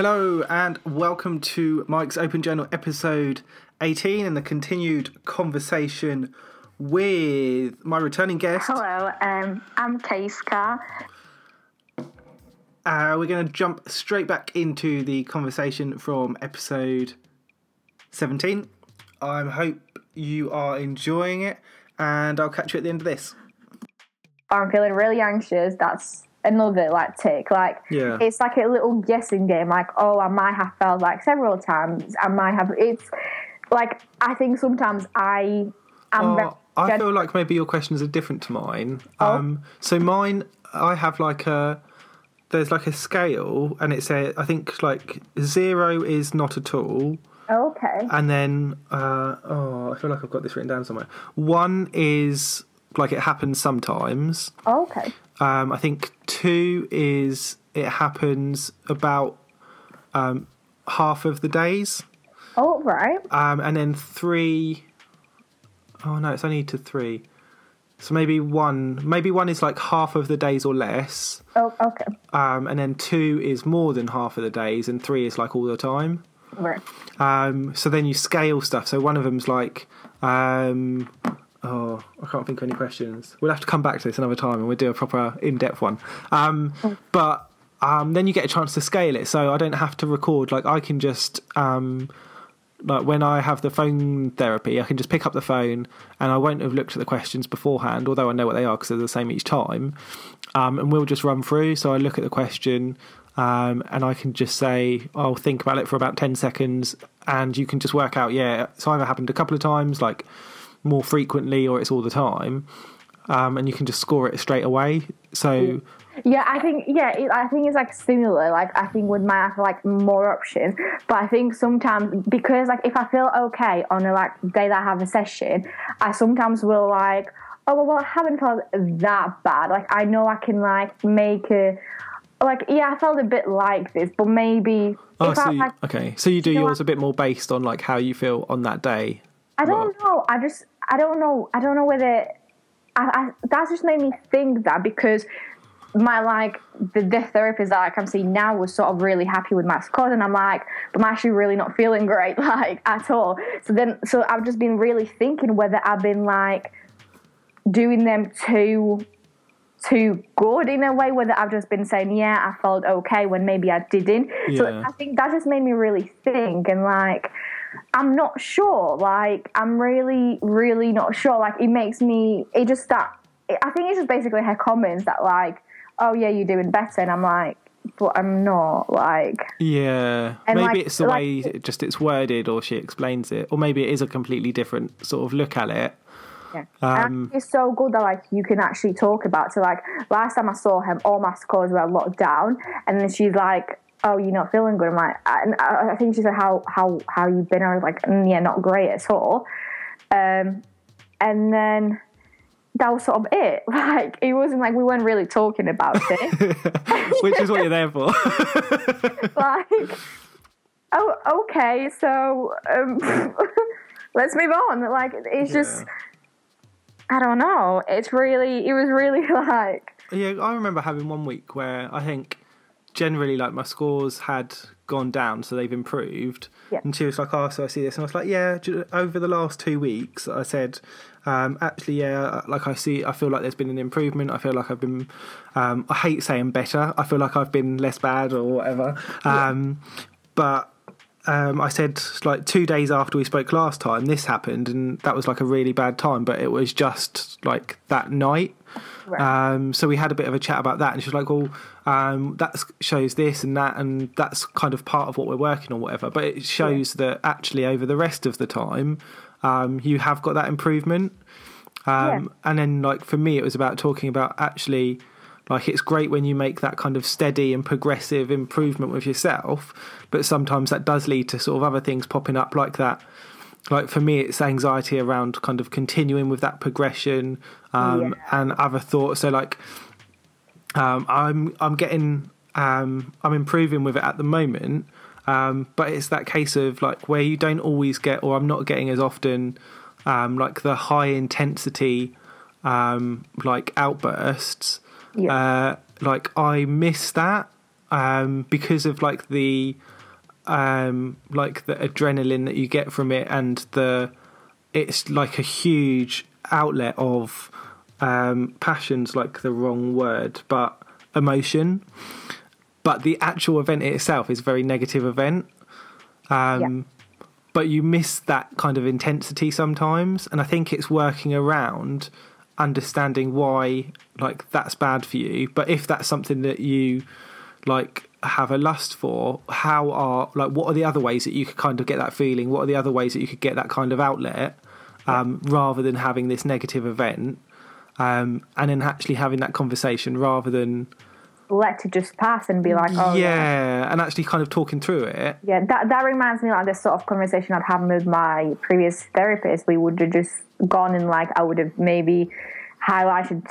Hello and welcome to Mike's Open Journal episode 18 and the continued conversation with my returning guest. Hello, um, I'm Kaiska. Uh, we're going to jump straight back into the conversation from episode 17. I hope you are enjoying it and I'll catch you at the end of this. I'm feeling really anxious. That's another like tick. Like Yeah. it's like a little guessing game. Like oh, I might have felt like several times. I might have. It's like I think sometimes I am. Oh, I feel like maybe your questions are different to mine. Oh. Um, so mine, I have like a there's like a scale, and it says I think like zero is not at all, okay. and then uh, oh, I feel like I've got this written down somewhere. One is like it happens sometimes. Okay. Um, I think two is it happens about um, half of the days. Oh right. Um, and then three oh no, it's only to three. So maybe one, maybe one is like half of the days or less, Oh okay. um, and then two is more than half of the days, and three is like all the time. Right. Um, so then you scale stuff. So one of them's like, um, oh, I can't think of any questions. We'll have to come back to this another time, and we'll do a proper in-depth one. Um, but um, then you get a chance to scale it, so I don't have to record. Like I can just um, like when I have the phone therapy, I can just pick up the phone and I won't have looked at the questions beforehand, although I know what they are because they're the same each time. Um, and we'll just run through. So I look at the question um, and I can just say, I'll think about it for about 10 seconds and you can just work out, yeah, it's either happened a couple of times, like more frequently, or it's all the time. Um, and you can just score it straight away. So. Yeah, I think yeah, it, I think it's like similar. Like I think with my have like more options, but I think sometimes because like if I feel okay on a like day that I have a session, I sometimes will like oh well I haven't felt that bad. Like I know I can like make a like yeah I felt a bit like this, but maybe Oh, so I you, like okay. So you do yours a bit more based on like how you feel on that day. I don't know. I just I don't know. I don't know whether I, I that just made me think that because my like the, the therapist that like, I'm seeing now was sort of really happy with my scores and I'm like but I'm actually really not feeling great like at all so then so I've just been really thinking whether I've been like doing them too too good in a way whether I've just been saying yeah I felt okay when maybe I didn't so I think that just made me really think and like I'm not sure like I'm really really not sure like it makes me it just that I think it's just basically her comments that like oh yeah you're doing better and I'm like but I'm not like Yeah, maybe like- it's the like- way it just it's worded, or she explains it, or maybe it is a completely different sort of look at it. Yeah. Um, and it's so good that like you can actually talk about. So like last time I saw him, all my scores were locked down, and then she's like, "Oh, you're not feeling good." I'm like, and I, I think she said, "How how how you been?" I was like, mm, "Yeah, not great at all." Um, and then that was sort of it. Like it wasn't like we weren't really talking about it. which is what you're there for. like, oh, okay, so um, let's move on. Like it's just. I don't know. It's really, it was really like, yeah, I remember having one week where I think generally like my scores had gone down, so they've improved. Yeah. And she was like, "Oh, so I see this," and I was like, "Yeah." Over the last two weeks, I said, um, "Actually, yeah. Like I see, I feel like there's been an improvement. I feel like I've been. Um, I hate saying better. I feel like I've been less bad or whatever. Um, but." um, I said like two days after we spoke last time, this happened, and that was like a really bad time. But it was just like that night. Right. Um, so we had a bit of a chat about that, and she was like, "Well, um, that shows this and that, and that's kind of part of what we're working on, whatever." But it shows that actually over the rest of the time, um, you have got that improvement. Um, And then, like for me, it was about talking about actually, like it's great when you make that kind of steady and progressive improvement with yourself, but sometimes that does lead to sort of other things popping up like that. Like for me, it's anxiety around kind of continuing with that progression um, and other thoughts. So like, um, I'm I'm getting um, I'm improving with it at the moment, um, but it's that case of like where you don't always get, or I'm not getting as often, um, like the high intensity, um, like outbursts. Yeah. Uh, like I miss that, um, because of like the um, like the adrenaline that you get from it and the it's like a huge outlet of um, passion's like the wrong word, but emotion. But the actual event itself is a very negative event. Um, But you miss that kind of intensity sometimes, and I think it's working around understanding why like that's bad for you. But if that's something that you like have a lust for, how are like what are the other ways that you could kind of get that feeling? What are the other ways that you could get that kind of outlet um, rather than having this negative event? Um, and then actually having that conversation rather than let it just pass and be like, oh yeah. yeah, and actually kind of talking through it. Yeah, that that reminds me like this sort of conversation I'd had with my previous therapist. We would have just gone and like I would have maybe highlighted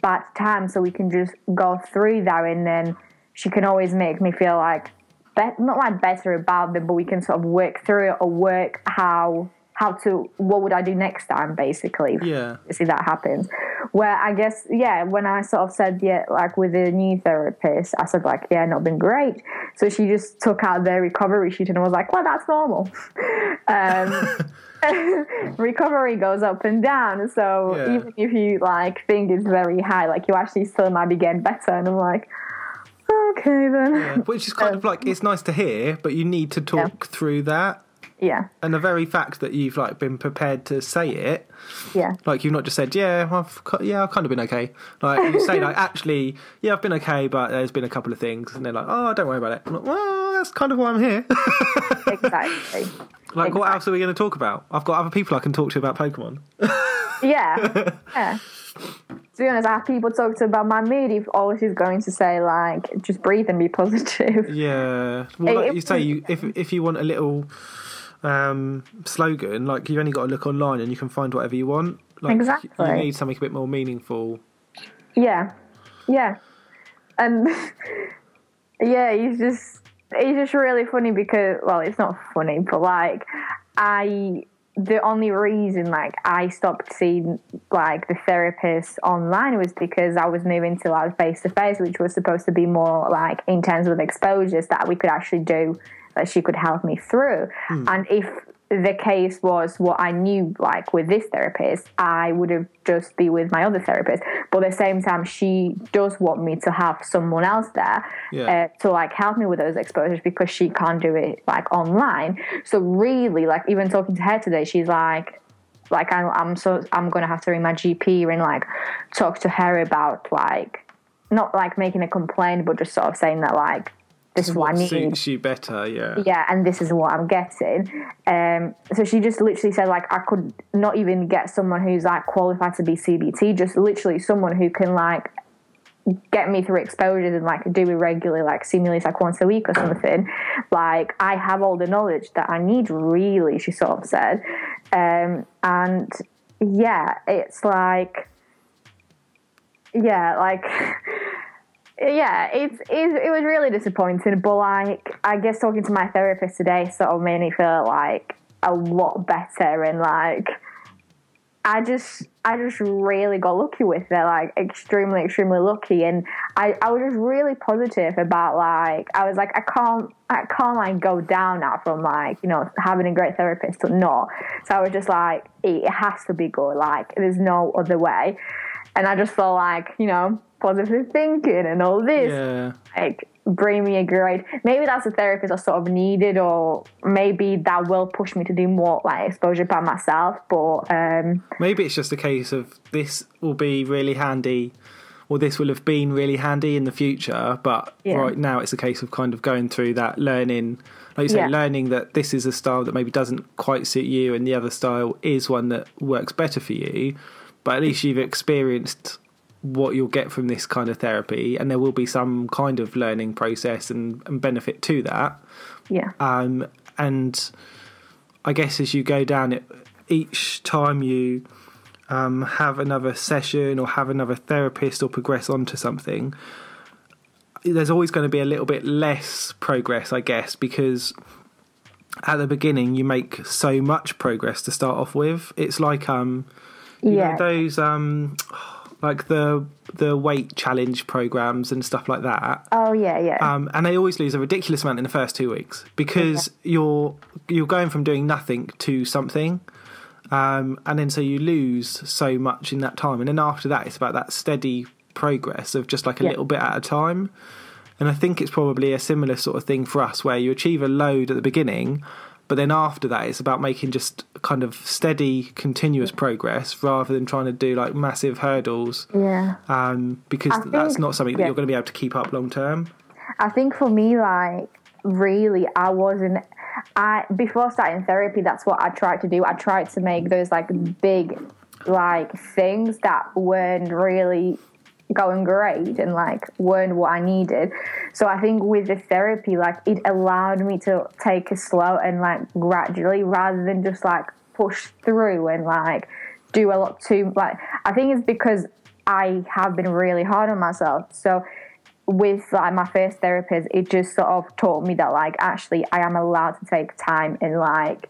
bad times so we can just go through that and then she can always make me feel like be- not like better about them, but we can sort of work through it or work how how to what would I do next time basically. Yeah. See that happens. Where I guess yeah, when I sort of said yeah, like with the new therapist, I said like yeah, not been great. So she just took out the recovery sheet and I was like, well, that's normal. um, recovery goes up and down. So Yeah. even if you like think it's very high, like you actually still might be getting better. And I'm like, okay then. Yeah, Which is kind of um, like it's nice to hear, but you need to talk through that. Yeah, And the very fact that you've like been prepared to say it, yeah, like you've not just said, "Yeah, I've yeah, I've kind of been okay." Like you say, like actually, yeah, I've been okay, but there's been a couple of things, and they're like, "Oh, don't worry about it." I'm like, well, that's kind of why I'm here. exactly. like, what else are we going to talk about? I've got other people I can talk to about Pokemon. Yeah, yeah. To be honest, I have people talk to about my mood if all she's going to say like just breathe and be positive. Yeah. Well, like it you say, you if if you want a little um, slogan, like you've only got to look online and you can find whatever you want. Like, Exactly. You need something a bit more meaningful. Yeah, yeah, and yeah, he's just he's just really funny because well, it's not funny, but like I the only reason like I stopped seeing like the therapist online was because I was moving to like face to face, which was supposed to be more like intense with exposures that we could actually do that she could help me through. Hmm. And if the case was what I knew, like with this therapist, I would have just be with my other therapist. But at the same time, she does want me to have someone else there Yeah. uh, to like help me with those exposures because she can't do it like online. So really, like even talking to her today, she's like, like I'm, I'm so I'm gonna have to ring my GP and like talk to her about like not like making a complaint, but just sort of saying that like this is what need suits you better? Yeah. yeah, and this is what I'm getting. Um, so she just literally said like I could not even get someone who's like qualified to be CBT, just literally someone who can like get me through exposures and like do it regularly, like seemingly like once a week or something. Like I have all the knowledge that I need, really. She sort of said, um, and yeah, it's like, yeah, like. yeah, it's, it's it was really disappointing, but like I guess talking to my therapist today sort of made me feel like a lot better and like I just I just really got lucky with it, like extremely, extremely lucky. And I, I was just really positive about like I was like I can't I can't like go down now from like, you know, having a great therapist to not. So I was just like, it has to be good, like there's no other way. And I just felt like, you know, positive thinking and all this Yeah. like bring me a great maybe that's a therapist I sort of needed or maybe that will push me to do more like exposure by myself but um Maybe it's just a case of this will be really handy, or this will have been really handy in the future. But Yeah. right now, it's a case of kind of going through that learning, like you say, Yeah. learning that this is a style that maybe doesn't quite suit you, and the other style is one that works better for you. But at least you've experienced what you'll get from this kind of therapy, and there will be some kind of learning process and, and benefit to that. yeah Um, and I guess as you go down it, each time you um, have another session or have another therapist or progress onto something, there's always going to be a little bit less progress, I guess, because at the beginning you make so much progress to start off with. It's like um, you Yeah. know those um, like the the weight challenge programs and stuff like that. Oh yeah, yeah. Um, and they always lose a ridiculous amount in the first two weeks because you're you're going from doing nothing to something, um, and then so you lose so much in that time, and then after that it's about that steady progress of just like a Yeah. little bit at a time. And I think it's probably a similar sort of thing for us where you achieve a load at the beginning, but then after that it's about making just kind of steady, continuous progress rather than trying to do like massive hurdles yeah. um, because I that's think- not something that yeah. you're going to be able to keep up long term. I think for me, like, really, I wasn't. I before starting therapy, that's what I tried to do. I tried to make those like big, like things that weren't really going great and like weren't what I needed. So I think with the therapy, like it allowed me to take it slow and like gradually rather than just like push through and like do a lot too like I think it's because I have been really hard on myself. So with like my first therapist, it just sort of taught me that like actually I am allowed to take time and like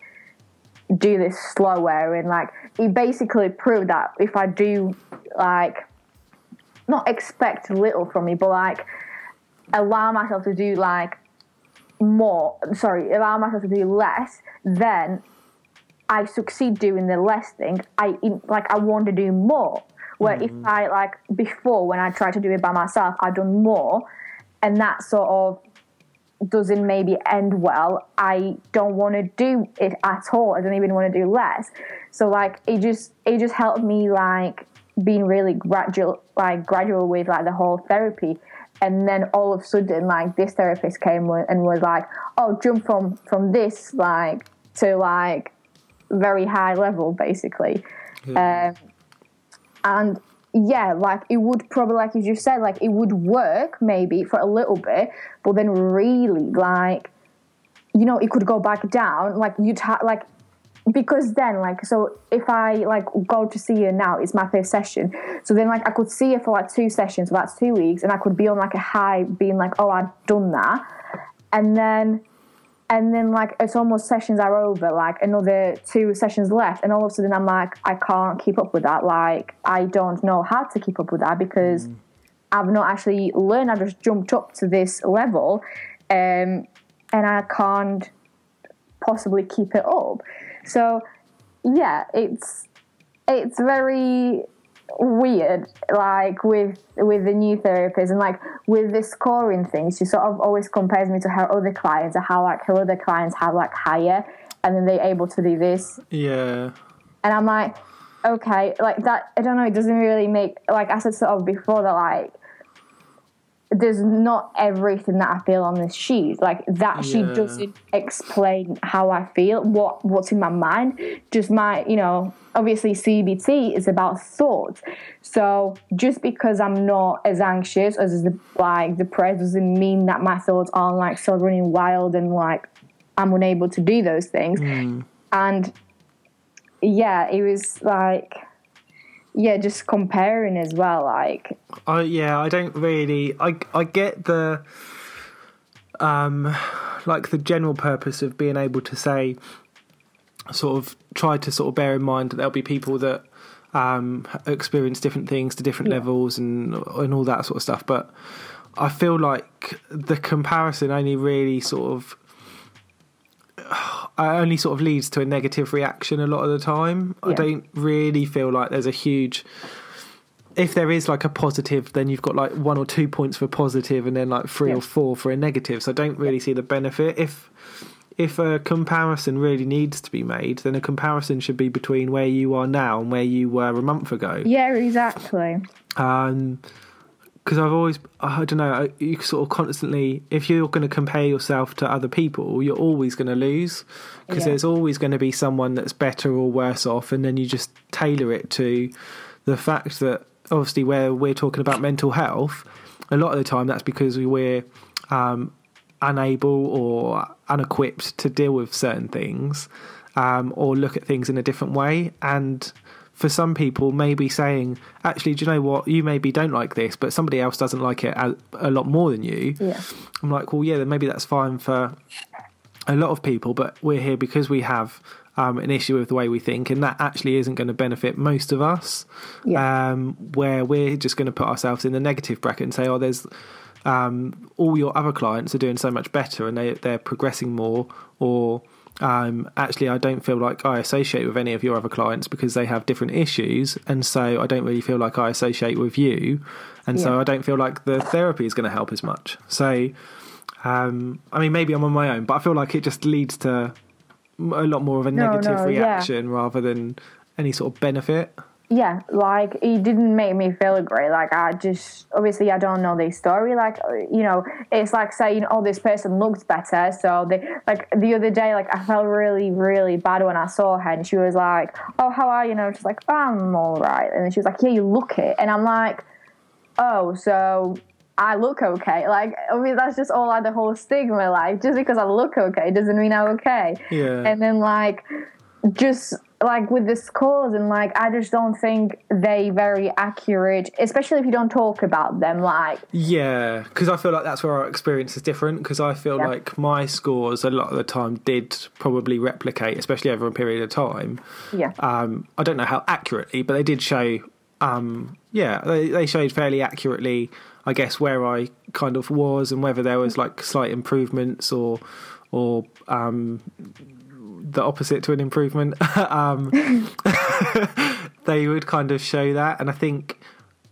do this slower and like it basically proved that if I do like not expect little from me, but like allow myself to do like more sorry, allow myself to do less, then I succeed doing the less thing. I like I want to do more. Where if hmm. I like before when I tried to do it by myself, I've done more, and that sort of doesn't maybe end well. I don't want to do it at all. I don't even want to do less. So like it just it just helped me like being really gradual like gradual with like the whole therapy. And then all of a sudden, like this therapist came and was like, "Oh, jump from from this like to like very high level, basically." Um, and yeah, like it would probably, like you just said, like it would work maybe for a little bit, but then really, like, you know, it could go back down. Like you'd have, like, because then, like, so if I like go to see her now, it's my first session. So then, like, I could see her for like two sessions, so that's two weeks, and I could be on like a high, being like, oh, I've done that, and then and then like it's almost sessions are over like another two sessions left and all of a sudden i'm like i can't keep up with that. Like i don't know how to keep up with that because i've not actually learned i just jumped up to this level um, and i can't possibly keep it up so yeah it's it's very weird like with with the new therapist and like with the scoring thing she sort of always compares me to her other clients and how like her other clients have like higher and then they're able to do this. Yeah, and i'm like okay like that i don't know it doesn't really make like i said sort of before that like there's not everything that I feel on this sheet. Like that sheet doesn't explain how I feel, what what's in my mind. Just my, you know, obviously CBT is about thoughts. So just because I'm not as anxious as the like depressed doesn't mean that my thoughts aren't like so running wild and like I'm unable to do those things. Hmm. And yeah, it was like yeah, just comparing as well, like I yeah, I don't really. I I get the um like the general purpose of being able to say, sort of try to sort of bear in mind that there'll be people that um experience different things to different Yeah. levels and and all that sort of stuff. But I feel like the comparison only really sort of. I only sort of leads to a negative reaction a lot of the time. I don't really feel like there's a huge if there is like a positive, then you've got like one or two points for positive, and then like three Yeah. or four for a negative. So I don't really see the benefit. If if a comparison really needs to be made, then a comparison should be between where you are now and where you were a month ago. yeah, exactly. Um, because I've always, I don't know, you sort of constantly, if you're going to compare yourself to other people, you're always going to lose because Yeah. there's always going to be someone that's better or worse off, and then you just tailor it to the fact that obviously where we're talking about mental health, a lot of the time that's because we're um, unable or unequipped to deal with certain things um, or look at things in a different way and for some people maybe saying actually do you know what you maybe don't like this but somebody else doesn't like it a, a lot more than you Yeah. i'm like well yeah then maybe that's fine for a lot of people but we're here because we have um, an issue with the way we think, and that actually isn't going to benefit most of us. Yeah. Um, where we're just going to put ourselves in the negative bracket and say, "Oh, there's um, all your other clients are doing so much better and they they're progressing more," or um, actually, I don't feel like I associate with any of your other clients because they have different issues, and so I don't really feel like I associate with you, and so I don't feel like the therapy is going to help as much. So, um, I mean, maybe I'm on my own, but I feel like it just leads to a lot more of a negative no, yeah. reaction rather than any sort of benefit. Yeah, like it didn't make me feel great. Like I just obviously I don't know the story. Like you know, it's like saying, "Oh, this person looks better." So they like the other day, like I felt really, really bad when I saw her, and she was like, "Oh, how are you?" And I was just like, "I'm all right." And then she was like, "Yeah, you look it," and I'm like, "Oh, so." I look okay. Like, I mean, that's just all like the whole stigma. Like, just because I look okay doesn't mean I'm okay. Yeah. And then, like, just like with the scores and like i just don't think they very accurate especially if you don't talk about them like Yeah, because I feel like that's where our experience is different. Because I feel Yeah. like my scores a lot of the time did probably replicate, especially over a period of time. yeah Um, I don't know how accurately, but they did show. Um, yeah, they, they showed fairly accurately, I guess, where I kind of was and whether there was like slight improvements or or um, the opposite to an improvement. um, they would kind of show that, and I think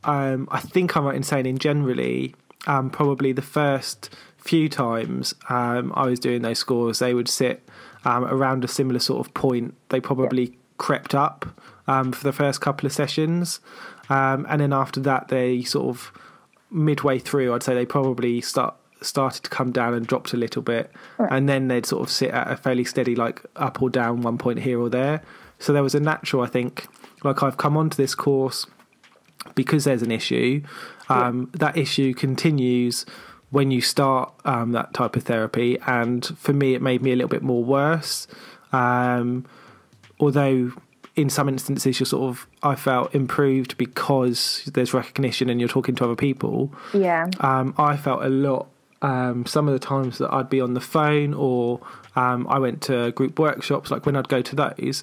um, I think I'm right in saying in generally, um, probably the first few times um, I was doing those scores, they would sit um, around a similar sort of point. They probably crept up um, for the first couple of sessions, um, and then after that, they sort of midway through, I'd say they probably start started to come down and dropped a little bit, and then they'd sort of sit at a fairly steady, like up or down one point here or there. So there was a natural, I think, like I've come onto this course because there's an issue. Um, That issue continues when you start um, that type of therapy, and for me, it made me a little bit more worse. Um, although in some instances you're sort of I felt improved because there's recognition and you're talking to other people. yeah Um, I felt a lot. Um, some of the times that I'd be on the phone or um, I went to group workshops, like when I'd go to those,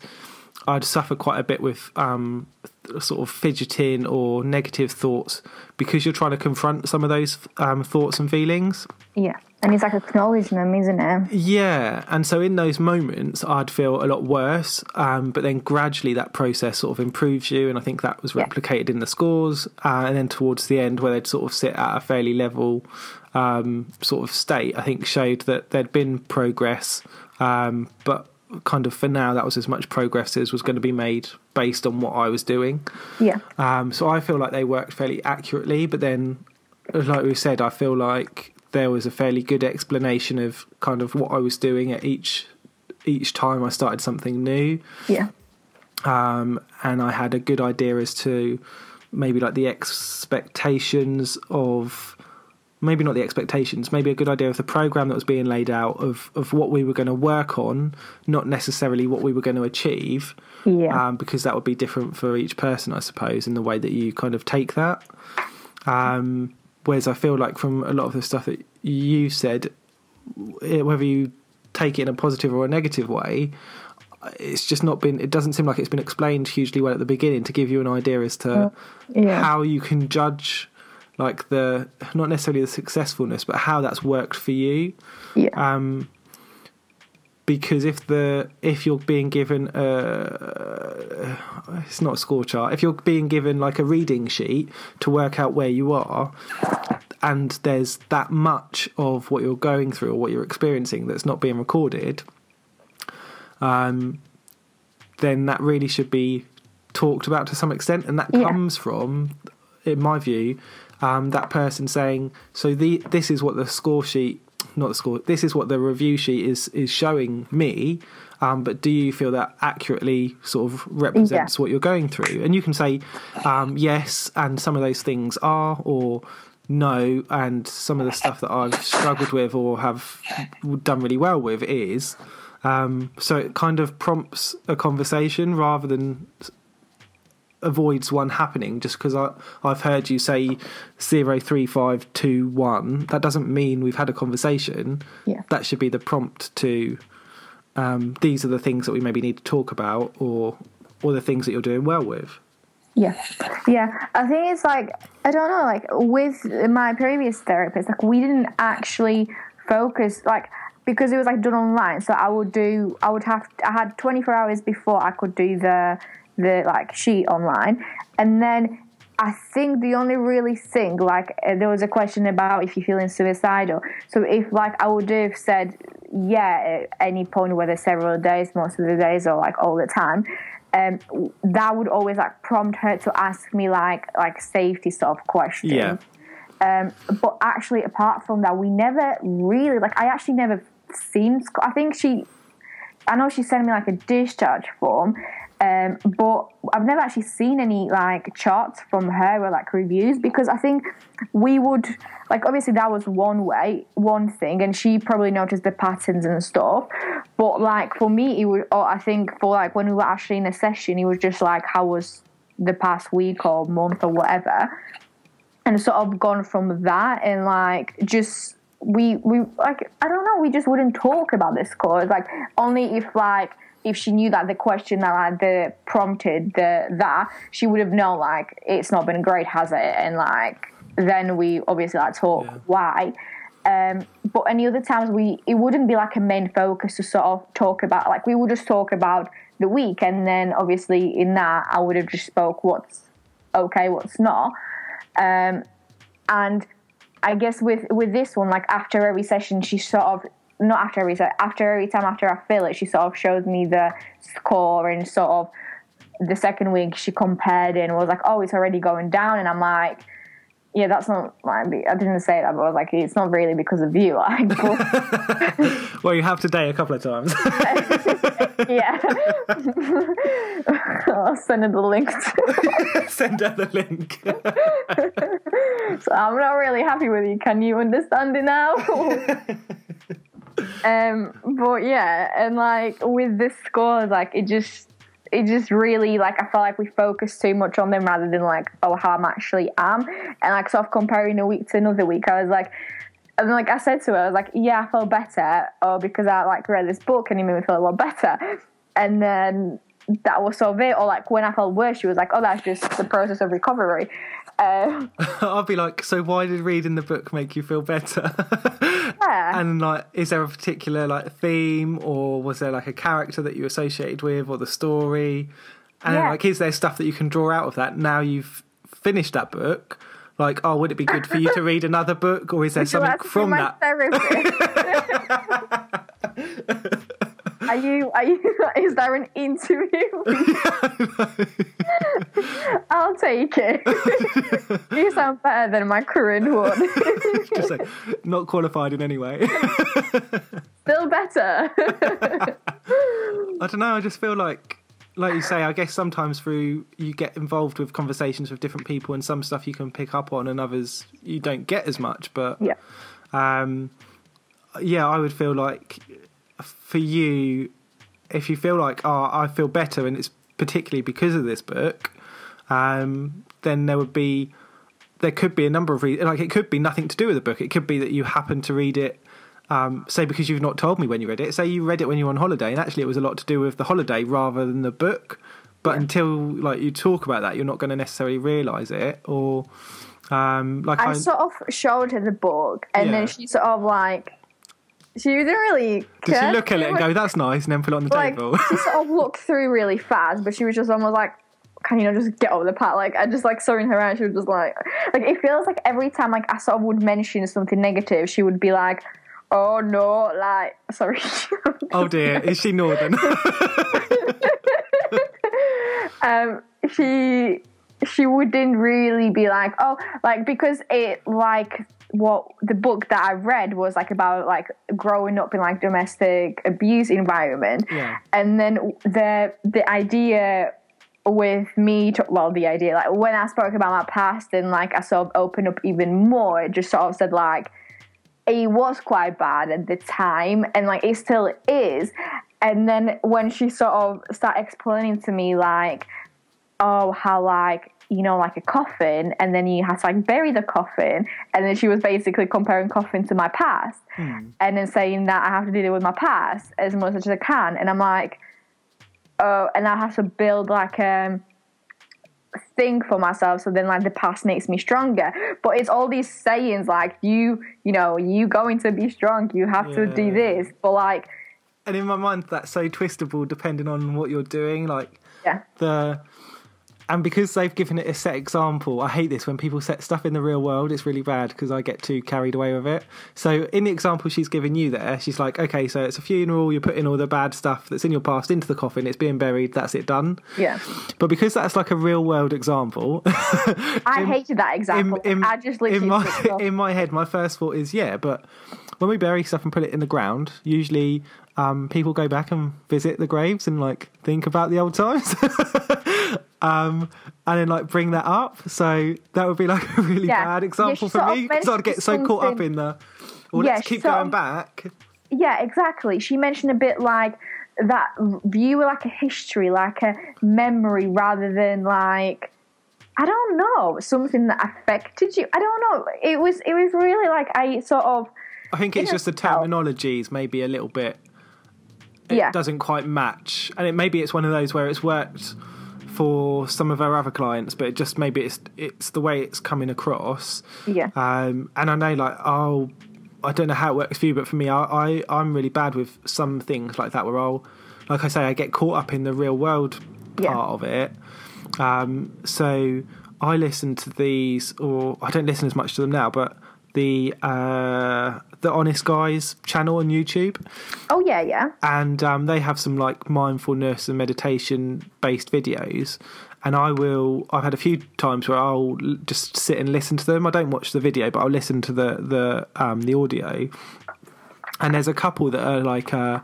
I'd suffer quite a bit with um, sort of fidgeting or negative thoughts because you're trying to confront some of those um, thoughts and feelings. yeah and it's like acknowledging them isn't it Yeah, and so in those moments, I'd feel a lot worse, um, but then gradually that process sort of improves you, and I think that was Yeah. replicated in the scores. Uh, and then towards the end, where they'd sort of sit at a fairly level um, sort of state, I think showed that there'd been progress, um, but kind of for now, that was as much progress as was going to be made based on what I was doing. yeah. Um, so I feel like they worked fairly accurately, but then, like we said, I feel like there was a fairly good explanation of kind of what I was doing at each each time I started something new, yeah. Um, and I had a good idea as to maybe like the expectations of maybe not the expectations, maybe a good idea of the program that was being laid out of of what we were going to work on, not necessarily what we were going to achieve yeah um, because that would be different for each person, I suppose, in the way that you kind of take that. Um, whereas I feel like from a lot of the stuff that you said, eh, whether you take it in a positive or a negative way, it's just not been. It doesn't seem like it's been explained hugely well at the beginning to give you an idea as to yeah how you can judge, like the not necessarily the successfulness, but how that's worked for you. Yeah. Um, because if the if you're being given a it's not a score chart. If you're being given like a reading sheet to work out where you are and there's that much of what you're going through or what you're experiencing that's not being recorded um then that really should be talked about to some extent. And that Yeah. comes from in my view um, that person saying so the this is what the score sheet not the score this is what the review sheet is is showing me um, but do you feel that accurately sort of represents Yeah. what you're going through and you can say um, yes and some of those things are or no and some of the stuff that i've struggled with or have done really well with is um, so it kind of prompts a conversation rather than avoids one happening just because I I've heard you say zero three five two one. That doesn't mean we've had a conversation. Yeah. That should be the prompt to um, these are the things that we maybe need to talk about, or or the things that you're doing well with. Yeah, yeah. I think it's like I don't know. Like with my previous therapist, like we didn't actually focus like because it was like done online. So I would do. I would have. I had 24 hours before I could do the the like sheet online, and then I think the only really thing, like uh, there was a question about if you're feeling suicidal. So if like I would have said yeah at any point, whether several days, most of the days, or like all the time, um, that would always like prompt her to ask me like like safety sort of questions. Yeah. Um, but actually, apart from that, we never really like. I actually never seen. I think she. I know she sent me like a discharge form, um, but I've never actually seen any like charts from her or like reviews because I think we would like obviously that was one way, one thing, and she probably noticed the patterns and stuff. But like for me, it would. Or I think for like when we were actually in a session, it was just like how was the past week or month or whatever, and sort of gone from that and like just we we like I don't know we just wouldn't talk about this cause like only if like if she knew that the question that like the prompted the that she would have known like it's not been great has it? And like then we obviously like talk Yeah. why. Um but any other times we it wouldn't be like a main focus to sort of talk about like we would just talk about the week. And then obviously in that I would have just spoke what's okay what's not. Um and I guess with with this one, like after every session, she sort of not after every se- after every time after I fill it, she sort of showed me the score and sort of the second week she compared and was like, oh, it's already going down, and I'm like. Yeah, that's not I didn't say that, but I was like, it's not really because of you. Like, but- Well, you have today a couple of times. yeah. I'll send her the link. Send her the link. so I'm not really happy with you. Can you understand it now? Um, but yeah, and like with the scores, like it just, it just really like I felt like we focused too much on them rather than like oh how I'm actually am, and like sort of comparing a week to another week. I was like. And like I said to her, I was like, "Yeah, I felt better, or because I like read this book and it made me feel a lot better." And then that was sort of it. Or like when I felt worse, she was like, "Oh, that's just the process of recovery." Um, I'll be like, so why did reading the book make you feel better? yeah. and like, is there a particular like theme, or was there like a character that you associated with, or the story? And Yeah. like, is there stuff that you can draw out of that now you've finished that book? Like, oh, would it be good for you to read another book, or is there something from that? Are you? Are you? Is there an interview? I'll take it. you sound better than my current one. Just like, not qualified in any way. Still better. I don't know. I just feel like, like you say, I guess sometimes through you get involved with conversations with different people, and some stuff you can pick up on, and others you don't get as much. But yeah. um, yeah, I would feel like for you, if you feel like, oh, I feel better, and it's particularly because of this book, um, then there would be, there could be a number of reasons. Like it could be nothing to do with the book. It could be that you happen to read it. Um, say because you've not told me when you read it. Say you read it when you were on holiday, and actually it was a lot to do with the holiday rather than the book. But until like you talk about that, you're not going to necessarily realise it. Or um, like I I, sort of showed her the book, and Yeah. then she sort of like. She didn't really. did she look at it and go, "That's nice," and then put it on the like table? she sort of looked through really fast, but she was just almost like, "Can you not just get over the part?" Like I just like saw in her eyes, she was just like, like it feels like every time like I sort of would mention something negative, she would be like, "Oh no!" Like sorry. oh dear, is she northern? um, she she wouldn't really be like, oh, like because it like what the book that I read was like about like growing up in like domestic abuse environment, Yeah. and then the the idea with me to, well the idea like when I spoke about my past and like I sort of opened up even more, it just sort of said like it was quite bad at the time and like it still is and then when she sort of started explaining to me like oh how like you know, like a coffin, and then you have to like bury the coffin. And then she was basically comparing coffin to my past, and then saying that I have to deal with my past as much as I can. And I'm like, oh, and I have to build like um thing for myself so then like the past makes me stronger but it's all these sayings like you you know you going to be strong you have to do this but like And in my mind, that's so twistable depending on what you're doing. Like yeah the and because they've given it a set example, I hate this when people set stuff in the real world. It's really bad because I get too carried away with it. So in the example she's given you there, she's like, okay, so it's a funeral. You're putting all the bad stuff that's in your past into the coffin. It's being buried. That's it done. yeah But because that's like a real world example, i hated that example i just literally in my in my head, my first thought is yeah, but when we bury stuff and put it in the ground, usually um, people go back and visit the graves and like think about the old times, um, and then like bring that up. So that would be like a really Yeah. bad example she for me because I'd get so caught up in the. Well, Yeah, let's keep going of- back. yeah exactly she mentioned a bit like that view like a history like a memory rather than like I don't know something that affected you. I don't know. It was it was really like I sort of I think it's It just the terminology is maybe a little bit it Yeah. doesn't quite match and it maybe it's one of those where it's worked for some of our other clients but it just maybe it's it's the way it's coming across. Yeah. Um and i know like oh i don't know how it works for you but for me i, I i'm really bad with some things like that where i'll like i say i get caught up in the real world Yeah. part of it. Um so i listen to these or i don't listen as much to them now but the uh the honest guys channel on youtube. Oh yeah yeah. And um, they have some like mindfulness and meditation based videos. And i will i've had a few times where i'll just sit and listen to them. I don't watch the video but i'll listen to the the um, the audio. And there's a couple that are like uh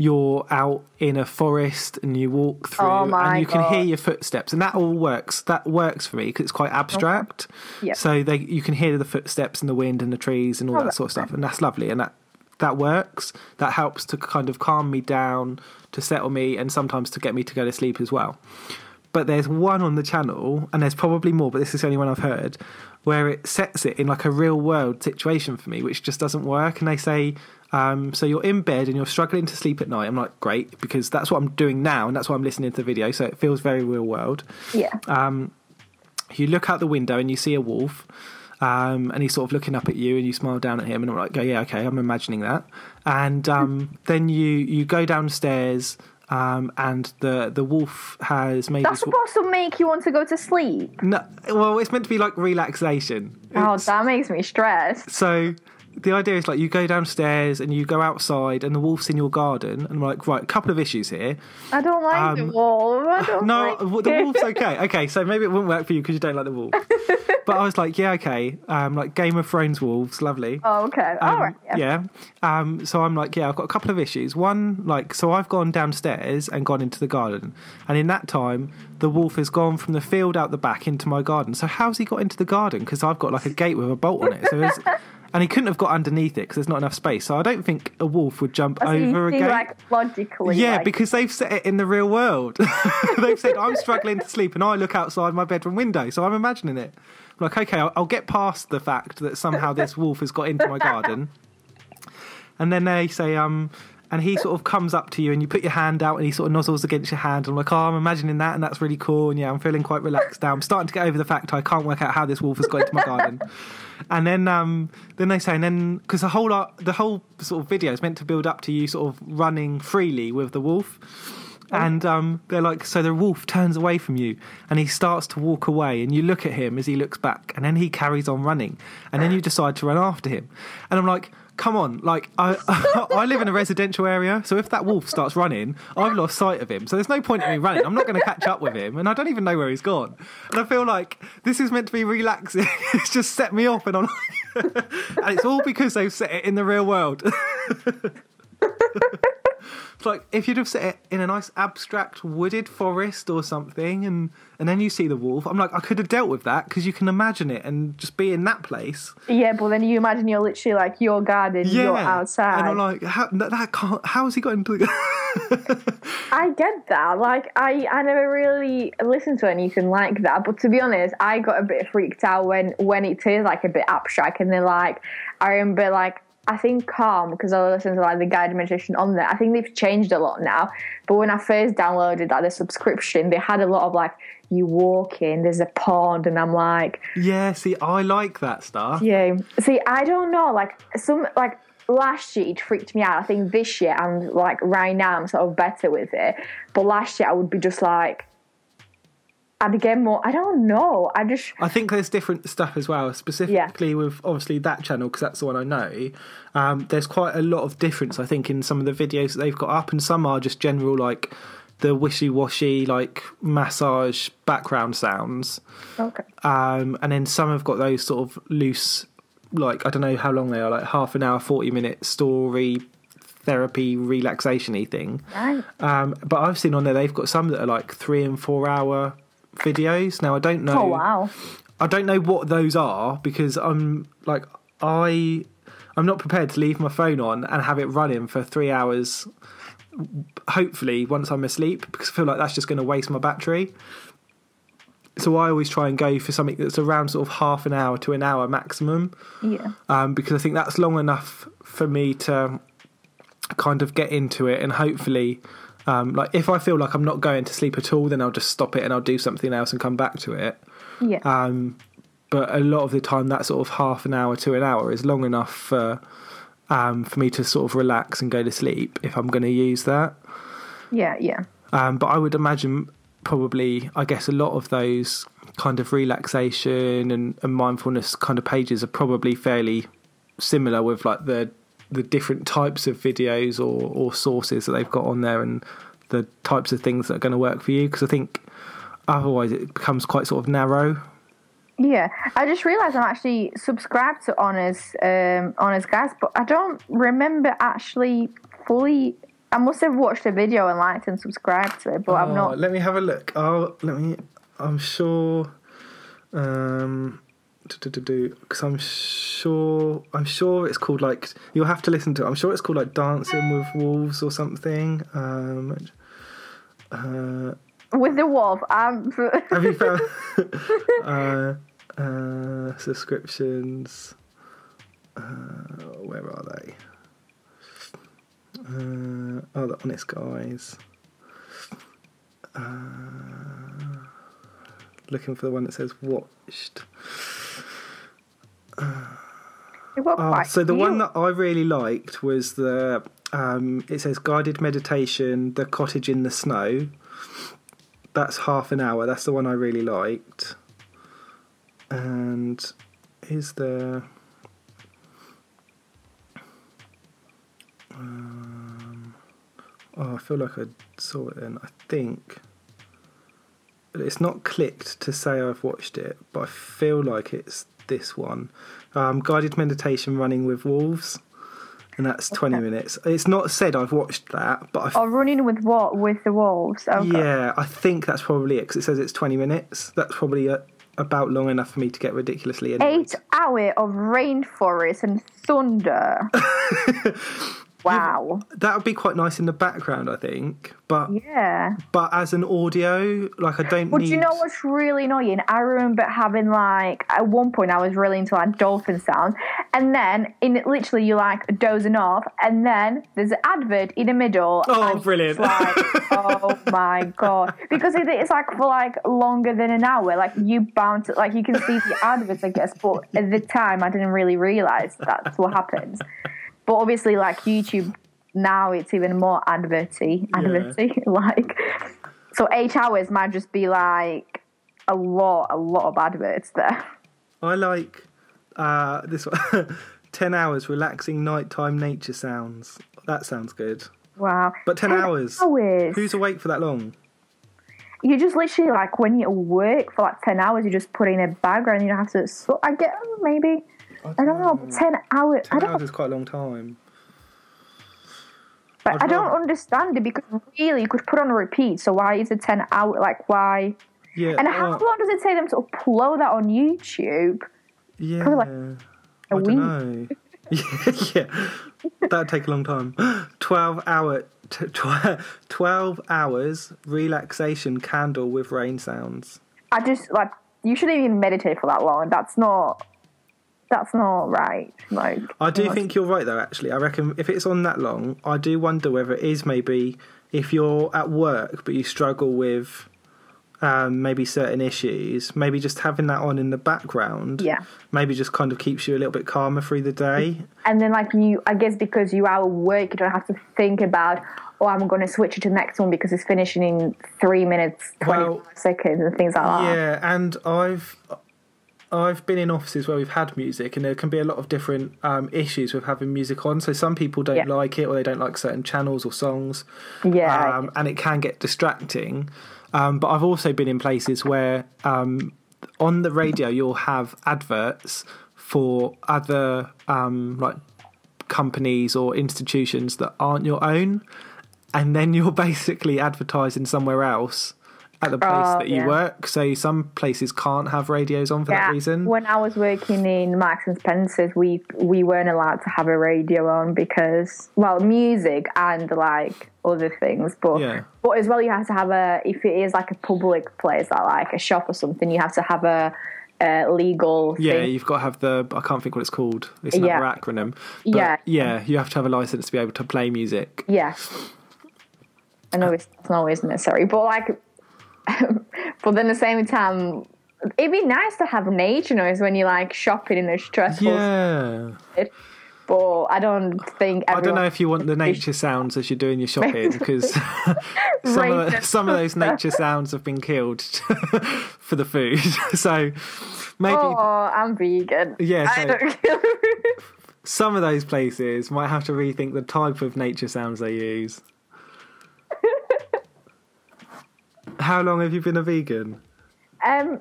you're out in a forest and you walk through Oh and you can hear your footsteps and that all works that works for me because it's quite abstract. Yep. so they you can hear the footsteps and the wind and the trees and all Oh, that sort of stuff and that's lovely and that that works. That helps to kind of calm me down to settle me and sometimes to get me to go to sleep as well. But there's one on the channel and there's probably more but this is the only one i've heard where it sets it in like a real world situation for me which just doesn't work and they say um, so you're in bed and you're struggling to sleep at night i'm like great because that's what i'm doing now and that's why i'm listening to the video so it feels very real world yeah you look out the window and you see a wolf um, and he's sort of looking up at you and you smile down at him and I'm like, oh, yeah, okay, I'm imagining that. And um, then you, you go downstairs um, and the, the wolf has maybe... that's supposed to make you want to go to sleep. no, well, it's meant to be like relaxation. Oh, that makes me stressed. so the idea is like you go downstairs and you go outside and the wolf's in your garden and I'm like, right, a couple of issues here. I don't like the Um, wolf. I don't No, like the wolf's okay. Okay, so maybe it wouldn't work for you because you don't like the wolf. but I was like, yeah, okay. Um, like Game of Thrones wolves, lovely. Oh, okay. Um, All right. Yeah. yeah. Um, so I'm like, yeah, I've got a couple of issues. One, like, so I've gone downstairs and gone into the garden, and in that time, the wolf has gone from the field out the back into my garden. So how's he got into the garden? Because I've got like a gate with a bolt on it. So there's, and he couldn't have got underneath it because there's not enough space. So I don't think a wolf would jump So over a see, gate. like logically. Yeah, like, because they've set it in the real world. they've said I'm struggling to sleep, and I look outside my bedroom window, so I'm imagining it. I'm like, okay, I'll, I'll get past the fact that somehow this wolf has got into my garden, and then they say, um, and he sort of comes up to you, and you put your hand out, and he sort of nozzles against your hand. And I'm like, oh, I'm imagining that, and that's really cool, and yeah, I'm feeling quite relaxed now. I'm starting to get over the fact I can't work out how this wolf has got into my garden. And then, um, then they say, and then because the whole art, the whole sort of video is meant to build up to you sort of running freely with the wolf. And um, they're like, so the wolf turns away from you and he starts to walk away, and you look at him as he looks back, and then he carries on running, and then you decide to run after him. And I'm like, come on, like, I, I live in a residential area, so if that wolf starts running, I've lost sight of him. So there's no point in me running. I'm not going to catch up with him, and I don't even know where he's gone. And I feel like this is meant to be relaxing. it's just set me off, and I'm like, and it's all because they've set it in the real world. Like if you'd have set it in a nice abstract wooded forest or something, and and then you see the wolf. I'm like, I could have dealt with that because you can imagine it and just be in that place. yeah, but then you imagine you're literally like your garden, Yeah, you're outside. and I'm like, how that, that can't. How has he got into? The, I get that. Like, I, I never really listened to anything like that. But to be honest, I got a bit freaked out when, when it is like a bit abstract. And then, like, I remember, like, I think Calm, because I listen to like the guided meditation on there. I think they've changed a lot now. But when I first downloaded like the subscription, they had a lot of like you walk in, there's a pond, and I'm like, Yeah, see, I like that stuff. yeah. See, I don't know. Like some like last year it freaked me out. I think this year I'm like right now I'm sort of better with it. But last year I would be just like I'd get more. I don't know. I just I think there's different stuff as well, specifically with obviously that channel because that's the one I know. Um, there's quite a lot of difference, I think, in some of the videos that they've got up, and some are just general like the wishy-washy like massage background sounds, okay. um, and then some have got those sort of loose, like I don't know how long they are, like half an hour, forty minute story therapy relaxation-y thing. Right. Um, but I've seen on there they've got some that are like three and four hour videos. Now I don't know. Oh wow. I don't know what those are because I'm like I I'm not prepared to leave my phone on and have it running for three hours. Hopefully, once I'm asleep, because I feel like that's just going to waste my battery. So I always try and go for something that's around sort of half an hour to an hour maximum, Yeah. um, because I think that's long enough for me to kind of get into it and hopefully. Um, like if I feel like I'm not going to sleep at all, then I'll just stop it and I'll do something else and come back to it. Yeah. Um, but a lot of the time, that sort of half an hour to an hour is long enough for um, for me to sort of relax and go to sleep if I'm going to use that. yeah. Yeah. Um, but I would imagine probably, I guess, a lot of those kind of relaxation and, and mindfulness kind of pages are probably fairly similar with like the the different types of videos or, or sources that they've got on there and the types of things that are going to work for you because I think otherwise it becomes quite sort of narrow Yeah, I just realised I'm actually subscribed to Honest, um, Honest Guys, but I don't remember actually fully. I must have watched a video and liked and subscribed to it, but I'm Oh, not. Let me have a look. Oh, let me. I'm sure. Um, because I'm sure. I'm sure it's called like. You'll have to listen to it. I'm sure it's called like Dancing with Wolves or something. Um, uh, With the wolf, I'm. have you found uh, uh, subscriptions? Uh, where are they? Uh, oh, the Honest Guys. Uh, looking for the one that says watched. Oh, so the one that I really liked was the. Um, it says guided meditation, the cottage in the snow. That's half an hour. That's the one I really liked. And is there? Um, oh, I feel like I saw it. Then I think it's not clicked to say I've watched it, but I feel like it's this one. Um, guided meditation running with wolves, and that's twenty Okay. minutes. It's not said I've watched that, but I've, Oh, running with what? With the wolves. Okay. yeah, I think that's probably it because it says it's 20 minutes. That's probably uh about long enough for me to get ridiculously annoyed. Eight hour of rainforest and thunder. wow. That would be quite nice in the background, I think. But Yeah. but as an audio, like I don't But need. Do you know what's really annoying? I remember having like at one point I was really into like dolphin sounds, and then in literally you like dozing off, and then there's an advert in the middle. Oh, brilliant. Like, oh my god! Because it's like for like longer than an hour. Like you bounce, like you can see the adverts, I guess. But at the time, I didn't really realize that's what happens. But obviously, like YouTube now, it's even more adverty, adverty. like, so eight hours might just be like a lot, a lot of adverts there. I like uh, this one 10 hours relaxing nighttime nature sounds. That sounds good. Wow. But 10 hours. Hours. Who's awake for that long? You just literally like when you work for like ten hours, you just put in a background. You don't have to. So I get maybe. I don't know. but Ten hours. I 10 don't. hours is quite a long time. But I'd I don't rather- understand it because really you could put on a repeat. So why is it ten hour? Like why? Yeah. And how uh, long does it take them to upload that on YouTube? yeah. probably like I a don't week. know. yeah, that'd take a long time. Twelve hour, t- tw- twelve hours relaxation candle with rain sounds. I just like you shouldn't even meditate for that long. That's not. That's not right. Like I do think you're right though. Actually, I reckon if it's on that long, I do wonder whether it is maybe if you're at work but you struggle with um, maybe certain issues, maybe just having that on in the background, Yeah. maybe just kind of keeps you a little bit calmer through the day. and then like you, I guess because you are at work, you don't have to think about. Oh, I'm going to switch it to the next one because it's finishing in three minutes, twenty Well, seconds, and things like that. Yeah, and I've I've been in offices where we've had music, and there can be a lot of different um, issues with having music on. So some people don't Yeah. like it, or they don't like certain channels or songs. Yeah. um, and it can get distracting. Um, but I've also been in places where um, on the radio you'll have adverts for other um, like companies or institutions that aren't your own, and then you're basically advertising somewhere else at the place Oh, that you yeah. work. So some places can't have radios on for that reason. When I was working in Marks and Spencer's, we we weren't allowed to have a radio on because well, music and like other things, but Yeah. but as well, you have to have a if it is like a public place, like, like a shop or something, you have to have a, a legal yeah, thing. you've got to have the. I can't think what it's called. It's another Yeah. acronym. But Yeah. yeah, you have to have a license to be able to play music. Yeah. I know it's not always necessary, but like, but then at the same time, it'd be nice to have nature noise when you're like shopping in a stressful. Yeah. But I don't think. I don't know if you want the nature sounds as you're doing your shopping because some, of, some of those nature sounds have been killed for the food. so maybe Oh, I'm vegan. Yeah, I don't. some of those places might have to rethink the type of nature sounds they use. How long have you been a vegan? um,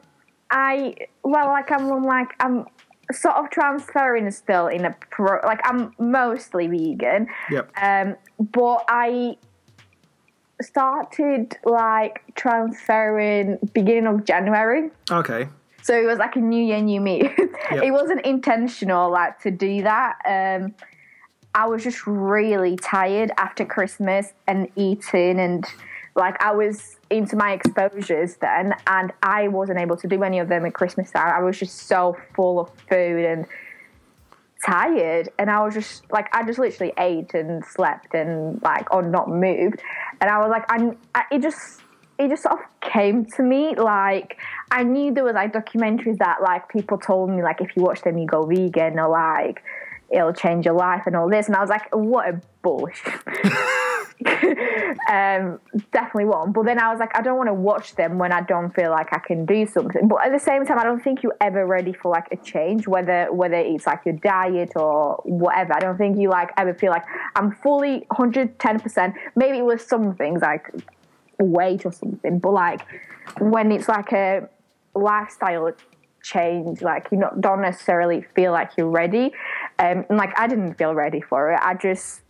I well, like I'm like I'm sort of transferring still in a pro. Like I'm mostly vegan. Yep. Um, but I started like transferring beginning of January. Okay. So it was like a new year, new me. it wasn't intentional like to do that. Um, I was just really tired after Christmas and eating and like I was into my exposures then and I wasn't able to do any of them at Christmas time. I was just so full of food and tired and I was just like I just literally ate and slept and like or not moved. And I was like I, it just it just sort of came to me like I knew there was like documentaries that like people told me like if you watch them you go vegan or like it'll change your life and all this. And I was like what a bullshit um, definitely won't. But then I was like, I don't want to watch them when I don't feel like I can do something. But at the same time, I don't think you're ever ready for like a change, whether whether it's like your diet or whatever. I don't think you like ever feel like I'm fully 110. percent Maybe with some things like weight or something, but like when it's like a lifestyle change, like you not don't necessarily feel like you're ready. Um, and like I didn't feel ready for it. I just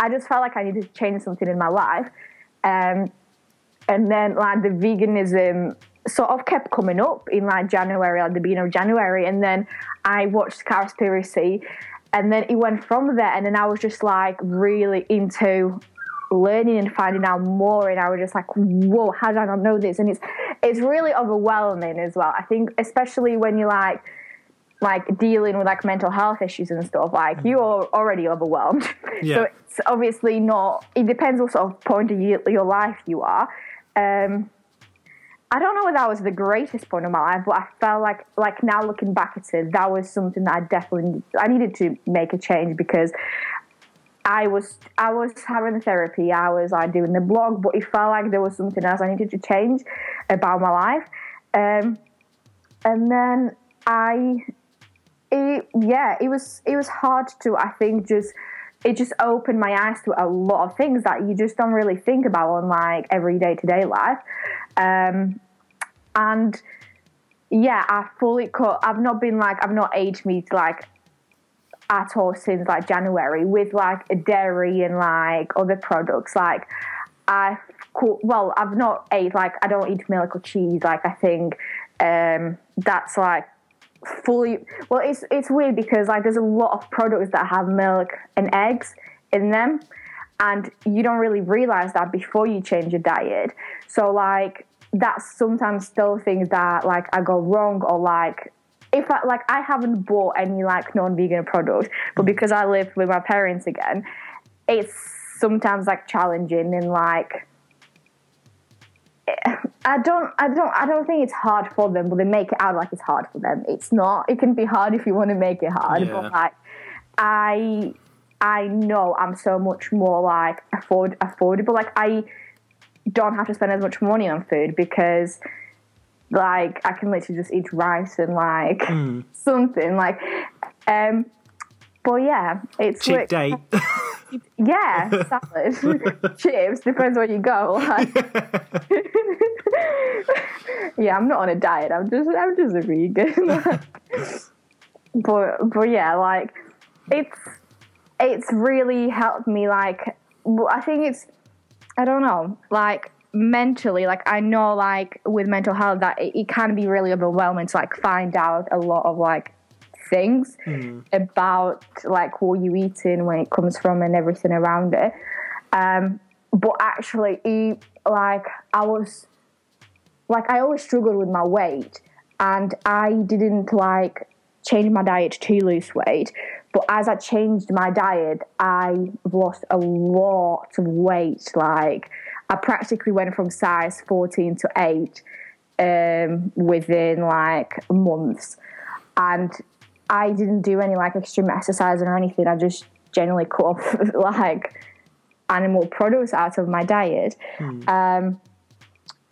I just felt like I needed to change something in my life. Um, and then like the veganism sort of kept coming up in like January, at the beginning of January. And then I watched Cowspiracy and then it went from there. And then I was just like really into learning and finding out more. And I was just like, whoa, how did I not know this? And it's, it's really overwhelming as well. I think, especially when you're like, like dealing with like mental health issues and stuff, like you're already overwhelmed. Yeah. So it's obviously not. It depends what sort of point of your, your life you are. Um, I don't know if that was the greatest point of my life, but I felt like like now looking back at it, that was something that I definitely I needed to make a change because I was I was having the therapy, I was like doing the blog, but it felt like there was something else I needed to change about my life. Um, and then I it yeah it was it was hard to i think just it just opened my eyes to a lot of things that you just don't really think about on like every day-to-day life. Um and yeah i fully cut i've not been like i've not aged meat like at all since like january with like dairy and like other products. Like i well i've not ate like i don't eat milk or cheese. Like i think um that's like fully well it's it's weird because like there's a lot of products that have milk and eggs in them and you don't really realize that before you change your diet. So like that's sometimes still things that like i go wrong or like if I like I haven't bought any like non-vegan products, but because I live with my parents again, it's sometimes like challenging and like I don't I don't I don't think it's hard for them, but they make it out like it's hard for them. It's not. It can be hard if you want to make it hard, Yeah. but like I I know I'm so much more like afford affordable. Like I don't have to spend as much money on food because like I can literally just eat rice and like something like um but yeah it's Cheap worked- date. yeah salad. Chips depends where you go like yeah. I'm not on a diet. I'm just I'm just a vegan. But but yeah like it's it's really helped me like I think it's I don't know, like mentally, like I know, like with mental health, that it, it can be really overwhelming to like find out a lot of like things about like what you eating, where it comes from, and everything around it. Um, but actually, it, like I was, like I always struggled with my weight, and I didn't like change my diet to lose weight. But as I changed my diet, I lost a lot of weight. Like I practically went from size 14 to 8 um, within like months. And I didn't do any like extreme exercising or anything. I just generally cut off like animal products out of my diet. Um,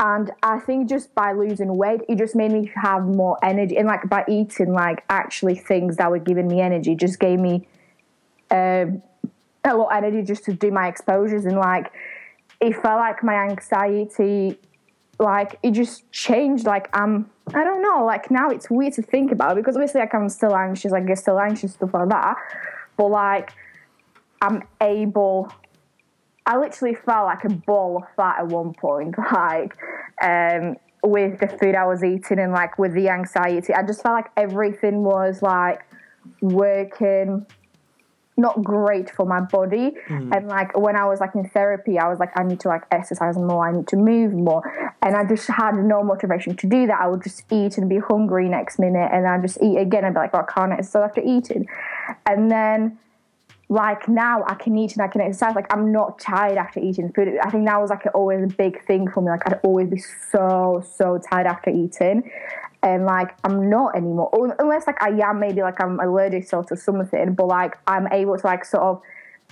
and I think just by losing weight, it just made me have more energy. And like by eating, like actually things that were giving me energy, just gave me um, a lot of energy just to do my exposures. And like it felt like my anxiety, like it just changed. Like I'm, I don't know. Like now it's weird to think about because obviously like I'm still anxious. Like I get still anxious stuff like that. But like I'm able I literally felt like a ball of fat at one point, like um, with the food I was eating and like with the anxiety. I just felt like everything was like working not great for my body. Mm. And like when I was like in therapy, I was like, I need to like exercise more, I need to move more. And I just had no motivation to do that. I would just eat and be hungry next minute and I just eat again and be like, oh, I can't exercise after eating. And then like now I can eat and I can exercise. Like I'm not tired after eating food. I think that was like always a big thing for me. Like I'd always be so so tired after eating, and like I'm not anymore. Unless like I am maybe like I'm allergic still to something, but like I'm able to like sort of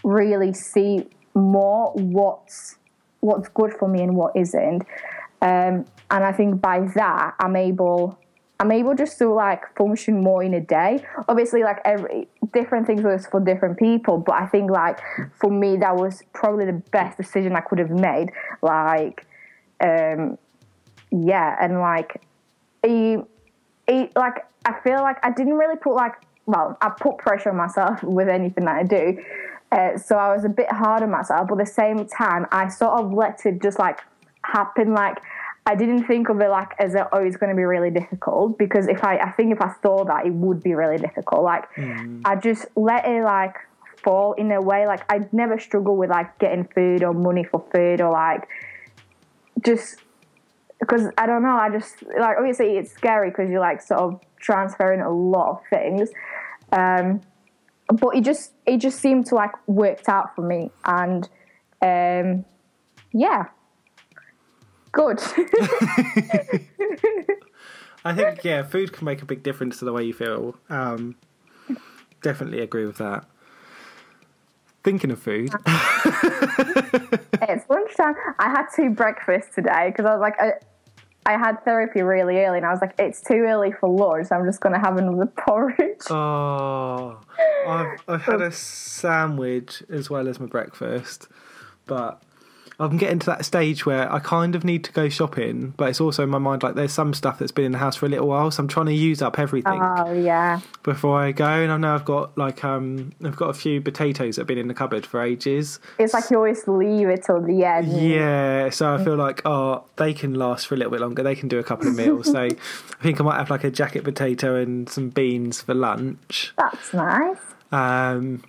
really see more what's what's good for me and what isn't. Um, and I think by that I'm able I'm able just to like function more in a day. Obviously, like every different things works for different people, but I think like for me that was probably the best decision I could have made. Like, um, yeah, and like, he, he, like I feel like I didn't really put like well, I put pressure on myself with anything that I do. Uh, so I was a bit hard on myself, but at the same time, I sort of let it just like happen. Like I didn't think of it like as a, oh, it's going to be really difficult because if I, I think if I thought that, it would be really difficult. Like I just let it like fall in a way. Like I'd never struggle with like getting food or money for food or like just because I don't know. I just like obviously it's scary because you're like sort of transferring a lot of things. Um, but it just it just seemed to like worked out for me and um, yeah good I think yeah, food can make a big difference to the way you feel. Um, definitely agree with that. Thinking of food, it's lunchtime i had two breakfasts today because i was like I, I had therapy really early and i was like it's too early for lunch so i'm just going to have another porridge. Oh, I've I've had a sandwich as well as my breakfast, but I'm getting to that stage where I kind of need to go shopping, but it's also in my mind like there's some stuff that's been in the house for a little while, so I'm trying to use up everything Oh yeah. before I go. And I know I've got like um I've got a few potatoes that have been in the cupboard for ages. It's like you always leave it till the end. Yeah, so I feel like oh they can last for a little bit longer. They can do a couple of meals. so I think I might have like a jacket potato and some beans for lunch. That's nice. Um,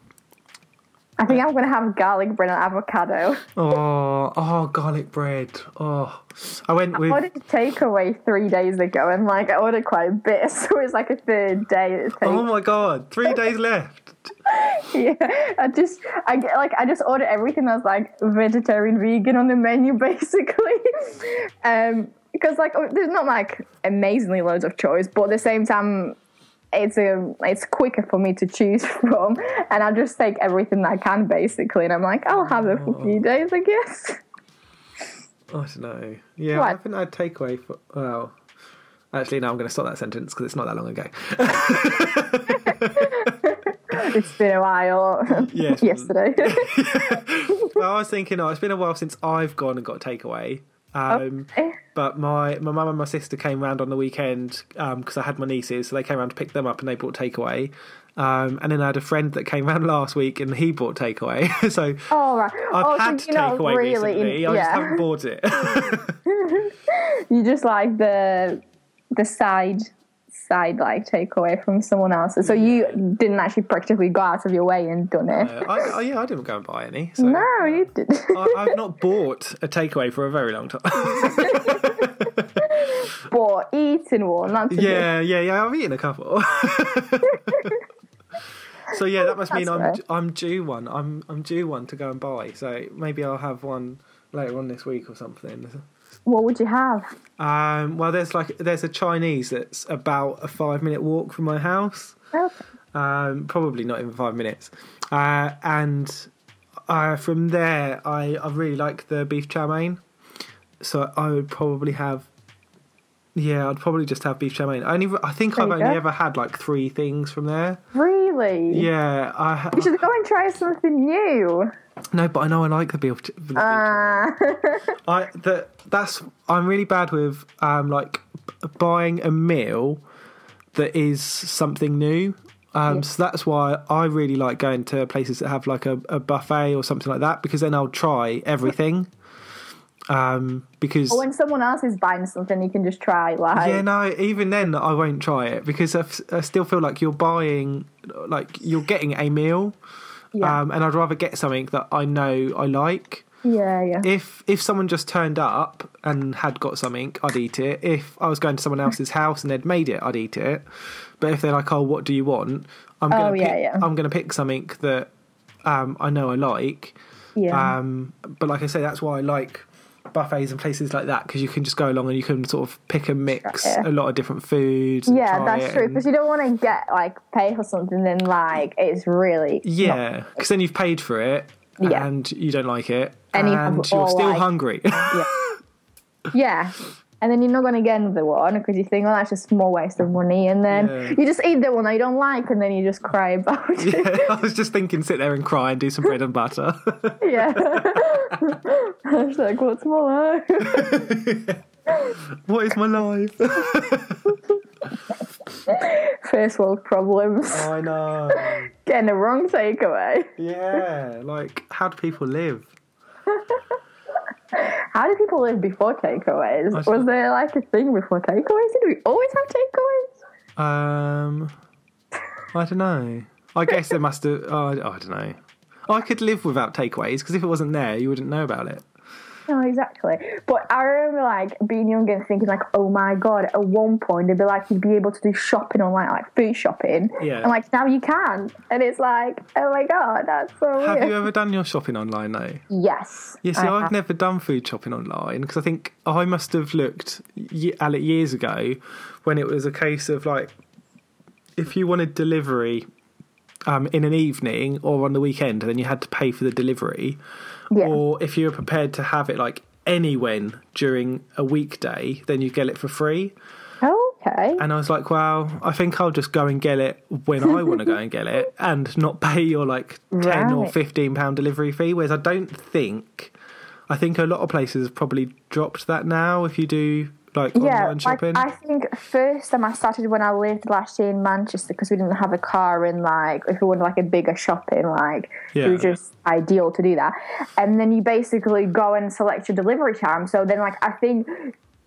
I think I'm gonna have garlic bread and avocado. oh oh garlic bread. Oh, I went with. I ordered takeaway three days ago, and like I ordered quite a bit, so it's like a third day. Oh my god, three days left. Yeah, I just I get like I just ordered everything that's like vegetarian, vegan on the menu, basically. um, because like oh, there's not like amazingly loads of choice, but at the same time, it's a it's quicker for me to choose from, and I just take everything that I can basically, and I'm like I'll have it for a few oh. days, I guess. I don't know. Yeah, What? I haven't had takeaway for well. Actually, no, I'm going to stop that sentence because it's not that long ago. It's been a while. Yes. Yesterday. well, I was thinking, oh, it's been a while since I've gone and got takeaway. Um. But my my mum and my sister came round on the weekend because I had my nieces, so they came round to pick them up and they brought takeaway. Um, and then I had a friend that came round last week and he bought takeaway. so oh right. I've oh, had so takeaway really recently. in- I just haven't bought it. You just like the the side side like takeaway from someone else. So you didn't actually practically go out of your way and done it. Uh, I, I, yeah, I didn't go and buy any. So no, you did. I, I've not bought a takeaway for a very long time. but eating one. That's yeah, yeah, yeah. I've eaten a couple. so yeah, that must mean That's I'm right. I'm due one. I'm I'm due one to go and buy. So maybe I'll have one later on this week or something. What would you have? Um, well, there's like there's a Chinese that's about a five minute walk from my house. Okay. Um, probably not even five minutes. Uh, and uh, from there, I, I really like the beef chow mein. So I would probably have, yeah, I'd probably just have beef chow mein. I only, I think There I've only go. ever had like three things from there. Really? Yeah, I You should go and try something new. no, but I know I like the beef. The beef chow. Uh, I that that's I'm really bad with um like buying a meal that is something new. Um, So that's why I really like going to places that have like a, a buffet or something like that because then I'll try everything. Um, because or when someone else is buying something, you can just try like. yeah, no, even then I won't try it because I, f- I still feel like you're buying, like you're getting a meal, Yeah. um, and I'd rather get something that I know I like yeah, yeah. if if someone just turned up and had got something, I'd eat it. If I was going to someone else's house and they'd made it, I'd eat it. But if they're like, "Oh, what do you want?" I'm gonna Oh, pick, yeah, yeah. I'm gonna pick something that um, I know I like. yeah. Um, but like I say, that's why I like buffets and places like that because you can just go along and you can sort of pick and mix Yeah. a lot of different foods. yeah, that's true. and- Because you don't want to get like pay for something, then like it's really yeah, because then you've paid for it Yeah. and you don't like it, And and, you you're still like- hungry. Yeah. And then you're not going to get another one because you think, oh, that's just more waste of money. And then Yeah. you just eat the one that you don't like and then you just cry about it. Yeah, I was just thinking, sit there and cry and do some bread and butter. Yeah. I was like, what's my life? what is my life? First world problems. I know. Getting the wrong takeaway. Yeah, like how do people live? How did people live before takeaways? Was there like a thing before takeaways? Did we always have takeaways? Um, I don't know. I guess there must have. Oh, I don't know. I could live without takeaways because if it wasn't there, you wouldn't know about it. No, exactly. But I remember like being young and thinking like, oh my god, at one point they'd be like you'd be able to do shopping online, like food shopping. Yeah. And like now you can. And it's like, oh my god, that's so Have weird. you ever done your shopping online though? yes. Yeah, see, I I've have. never done food shopping online because I think I must have looked at it years ago when it was a case of like if you wanted delivery um, in an evening or on the weekend, then you had to pay for the delivery. Yeah. Or if you were prepared to have it like any when during a weekday, then you get it for free. Okay. And I was like, well, I think I'll just go and get it when I want to go and get it and not pay your like 10 or 15 pound delivery fee. Whereas I don't think I think a lot of places have probably dropped that now. If you do like yeah, online shopping, I think first time I started when I lived last year in Manchester because we didn't have a car and like if we wanted like a bigger shopping, like it was just ideal to do that. And then you basically go and select your delivery time. So then like I think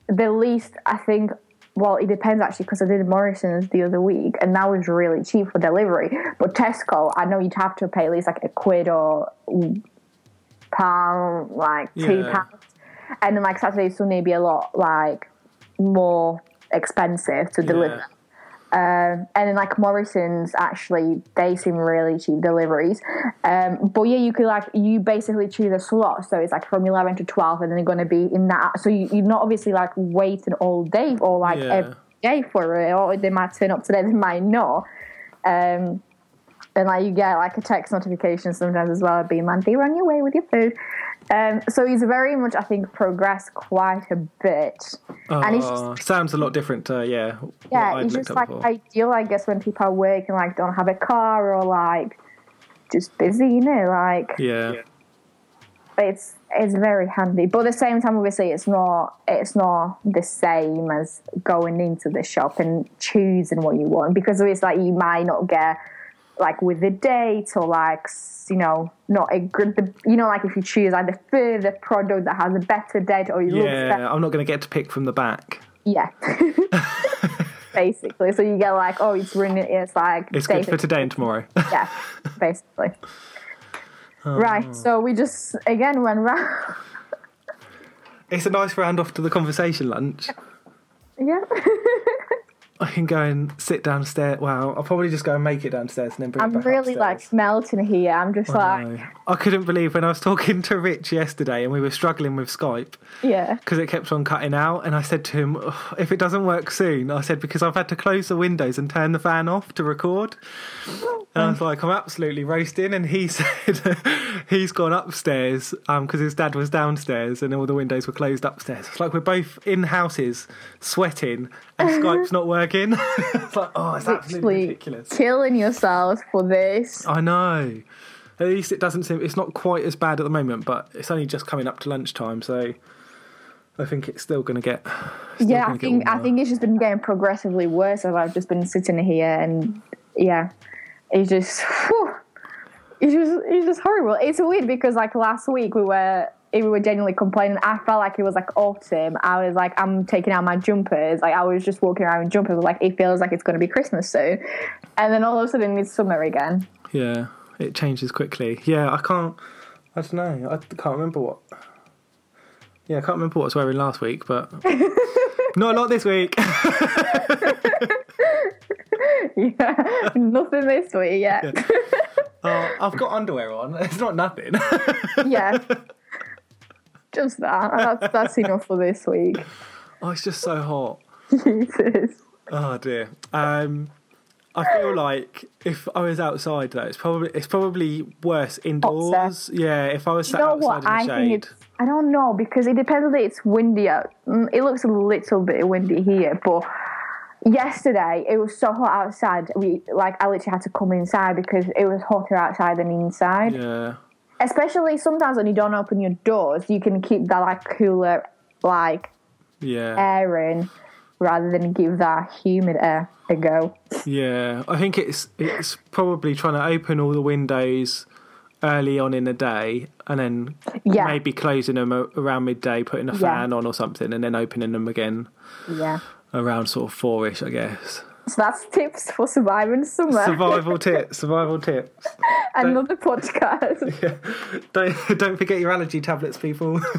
the least I think well it depends actually because I did Morrison's the other week and that was really cheap for delivery. But Tesco, I know you'd have to pay at least like a quid or pound, like two Yeah. pounds. And then like Saturday, Sunday be a lot like more expensive to deliver. Um, and then like Morrison's actually they seem really cheap deliveries. Um, but yeah, you could like you basically choose a slot, so it's like from eleven to twelve, and then you're going to be in that. So you, you're not obviously like waiting all day or like Yeah. every day for it, or they might turn up today, they might not. Um, and like you get like a text notification sometimes as well, being like they're on your way with your food. Um, so he's very much, I think, progressed quite a bit. and it's just Oh, sounds a lot different. To, yeah, yeah, it's just like before. ideal, I guess, when people are working, like don't have a car or like just busy, you know, like yeah, it's it's very handy. But at the same time, obviously, it's not it's not the same as going into the shop and choosing what you want because it's like you might not get like with the date or like you know not a good you know like if you choose like the further product that has a better date or you look better yeah. I'm not going to get to pick from the back. yeah. basically. So you get like, oh, it's running. It's like It's good for today and tomorrow. Yeah, basically. Oh. Right. So we just again went round. it's a nice round off to the conversation lunch. yeah. I can go and sit downstairs. Well, I'll probably just go and make it downstairs and then bring it up. I'm it back really upstairs. like melting here. I'm just I like, know. I couldn't believe when I was talking to Rich yesterday and we were struggling with Skype yeah. because it kept on cutting out. And I said to him, "Ugh, if it doesn't work soon, I said, because I've had to close the windows and turn the fan off to record. And I was like, I'm absolutely roasting. And he said he's gone upstairs um, because his dad was downstairs and all the windows were closed upstairs. It's like we're both in houses sweating and Skype's not working. it's like, oh, it's absolutely ridiculous. killing yourself for this. I know. At least it doesn't seem it's not quite as bad at the moment, but it's only just coming up to lunchtime, so I think it's still going to get. still yeah, I gonna get think I think it's just been getting progressively worse as I've just been sitting here and yeah, it's just whew, it's just it's just horrible. It's weird because like last week we were we were genuinely complaining. I felt like it was like autumn. I was like I'm taking out my jumpers. Like I was just walking around in jumpers. Like it feels like it's going to be Christmas soon, and then all of a sudden it's summer again. Yeah, it changes quickly. Yeah, I can't. I don't know. I can't remember what. Yeah, I can't remember what I was wearing last week, but not a lot this week. yeah, nothing this week yet. oh, I've got underwear on. It's not nothing. yeah. Just that. That's that's enough for this week. oh, it's just so hot. Jesus. Oh dear. Um, I feel like if I was outside though, it's probably it's probably worse indoors. Yeah, if I was You know what? outside I in the think shade. I don't know because it depends on it's windy out. Mm, It looks a little bit windy here, but yesterday it was so hot outside. We like I literally had to come inside because it was hotter outside than inside. Yeah, Especially sometimes when you don't open your doors, you can keep that like cooler like yeah, air in rather than give that humid air a go. yeah. I think it's it's probably trying to open all the windows early on in the day and then Yeah. maybe closing them around midday, putting a Yeah. fan on or something, and then opening them again Yeah. around sort of four-ish, I guess. So that's tips for surviving summer. Survival tips. Survival tips. Another podcast. Yeah. Don't don't forget your allergy tablets, people.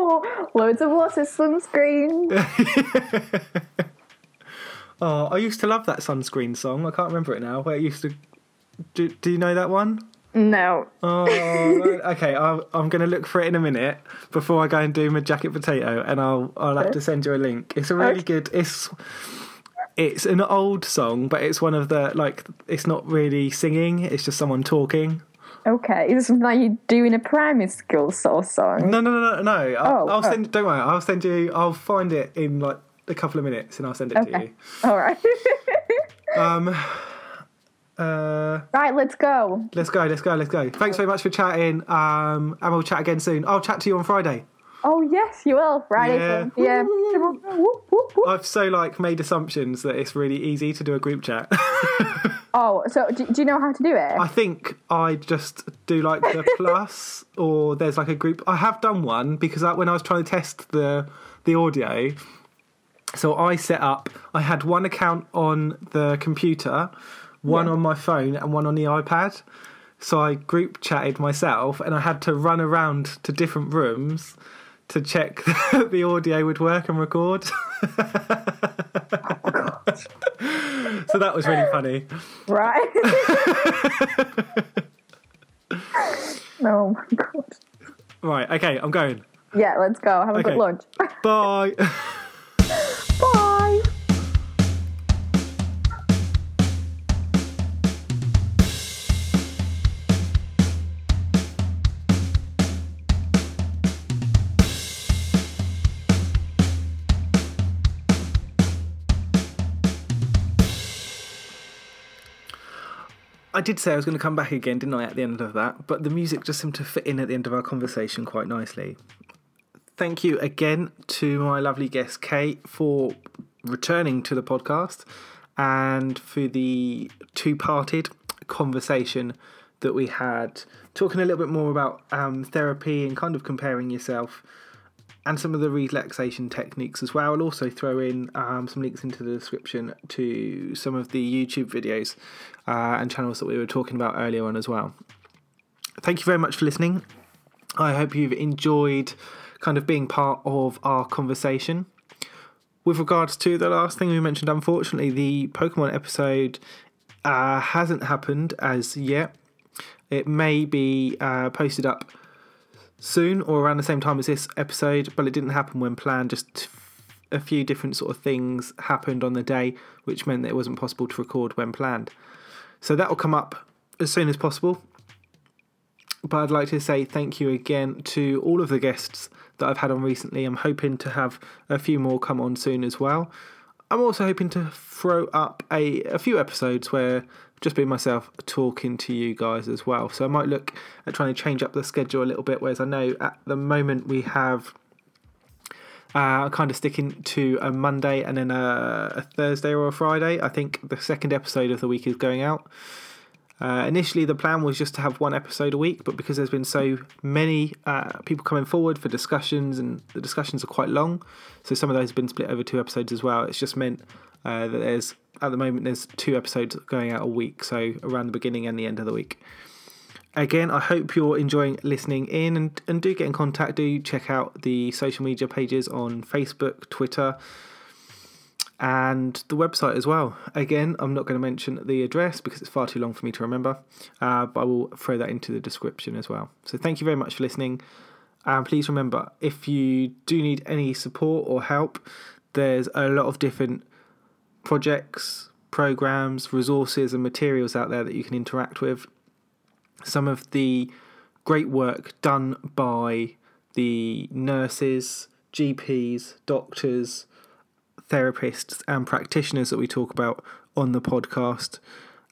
Oh, loads of water, sunscreen. Oh, I used to love that sunscreen song. I can't remember it now. Where it used to. Do, do you know that one? No. Oh, okay. I'll, I'm going to look for it in a minute before I go and do my jacket potato, and I'll I'll have to send you a link. It's a really Okay. good. It's it's an old song, but it's one of the like. It's not really singing. It's just someone talking. Okay. Is this something like you do in a primary school sort of song? No, no, no, no, no. I'll, Oh, I'll oh. send. Don't worry. I'll send you. I'll find it in like a couple of minutes, and I'll send it to you. Okay. All right. Um, Uh, Right, let's go. let's go, let's go, let's go. Thanks very much for chatting. Um, and we'll chat again soon. I'll chat to you on Friday. Oh yes, you will. Friday. Yeah. Yeah. Um, whoop. I've so like made assumptions that it's really easy to do a group chat. Oh, so do, do you know how to do it? I think I just do like the plus, or there's like a group. I have done one because I, when I was trying to test the the audio, so I set up. I had one account on the computer, one Yeah. on my phone, and one on the iPad. So I group chatted myself, and I had to run around to different rooms to check that the audio would work and record. so that was really funny. Right. oh my god. Right, okay, I'm going. Yeah, let's go. Have a Okay. good lunch. Bye. Bye. I did say I was going to come back again, didn't I, at the end of that? But the music just seemed to fit in at the end of our conversation quite nicely. Thank you again to my lovely guest, Kate, for returning to the podcast and for the two parted conversation that we had, talking a little bit more about um, therapy and kind of comparing yourself and some of the relaxation techniques as well. I'll also throw in um, some links into the description to some of the YouTube videos uh, and channels that we were talking about earlier on as well. Thank you very much for listening. I hope you've enjoyed kind of being part of our conversation. With regards to the last thing we mentioned, unfortunately, the Pokemon episode uh, hasn't happened as yet. It may be uh, posted up soon or around the same time as this episode, but it didn't happen when planned. Just a few different sort of things happened on the day, which meant that it wasn't possible to record when planned. So that will come up as soon as possible. But I'd like to say thank you again to all of the guests that I've had on recently. I'm hoping to have a few more come on soon as well. I'm also hoping to throw up a, a few episodes where just be myself talking to you guys as well. So I might look at trying to change up the schedule a little bit. Whereas I know at the moment we have uh, kind of sticking to a Monday and then a, a Thursday or a Friday. I think the second episode of the week is going out. Uh, initially, the plan was just to have one episode a week, but because there's been so many uh, people coming forward for discussions, and the discussions are quite long, so some of those have been split over two episodes as well. It's just meant uh, that there's at the moment there's two episodes going out a week, so around the beginning and the end of the week. Again, I hope you're enjoying listening in, and, and do get in contact. Do check out the social media pages on Facebook, Twitter, and the website as well. Again, I'm not going to mention the address because it's far too long for me to remember, uh, but I will throw that into the description as well. So thank you very much for listening. And please remember, if you do need any support or help, there's a lot of different projects, programs, resources, and materials out there that you can interact with. Some of the great work done by the nurses, GPs, doctors, therapists and practitioners that we talk about on the podcast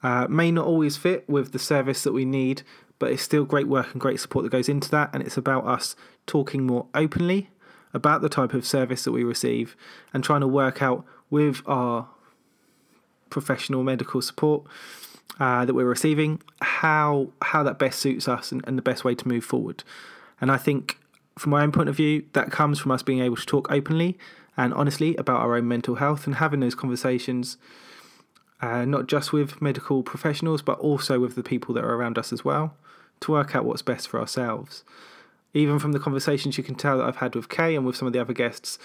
uh, may not always fit with the service that we need, but it's still great work and great support that goes into that. And it's about us talking more openly about the type of service that we receive and trying to work out with our professional medical support uh, that we're receiving how how that best suits us and, and the best way to move forward. And I think from my own point of view, that comes from us being able to talk openly and honestly about our own mental health and having those conversations, uh, not just with medical professionals, but also with the people that are around us as well, to work out what's best for ourselves. Even from the conversations you can tell that I've had with Kay and with some of the other guests,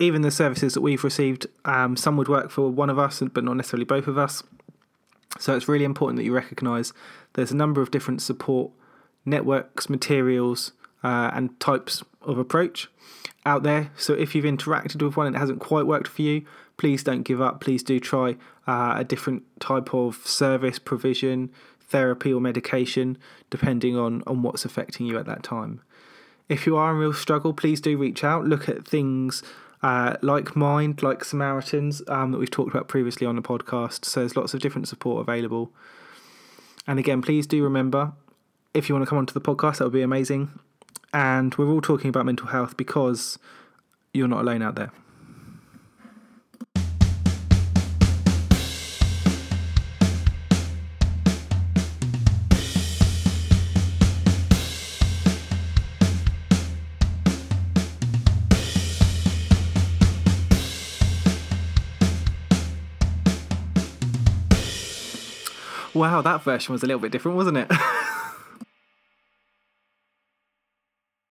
even the services that we've received, um, some would work for one of us, but not necessarily both of us. So it's really important that you recognise there's a number of different support networks, materials, uh, and types of approach out there. So if you've interacted with one and it hasn't quite worked for you, please don't give up. Please do try uh, a different type of service provision, therapy, or medication, depending on, on what's affecting you at that time. If you are in real struggle, please do reach out. Look at things uh, like Mind, like Samaritans, um, that we've talked about previously on the podcast. So there's lots of different support available. And again, please do remember if you want to come onto the podcast, that would be amazing. And we're all talking about mental health because you're not alone out there. Wow, that version was a little bit different, wasn't it?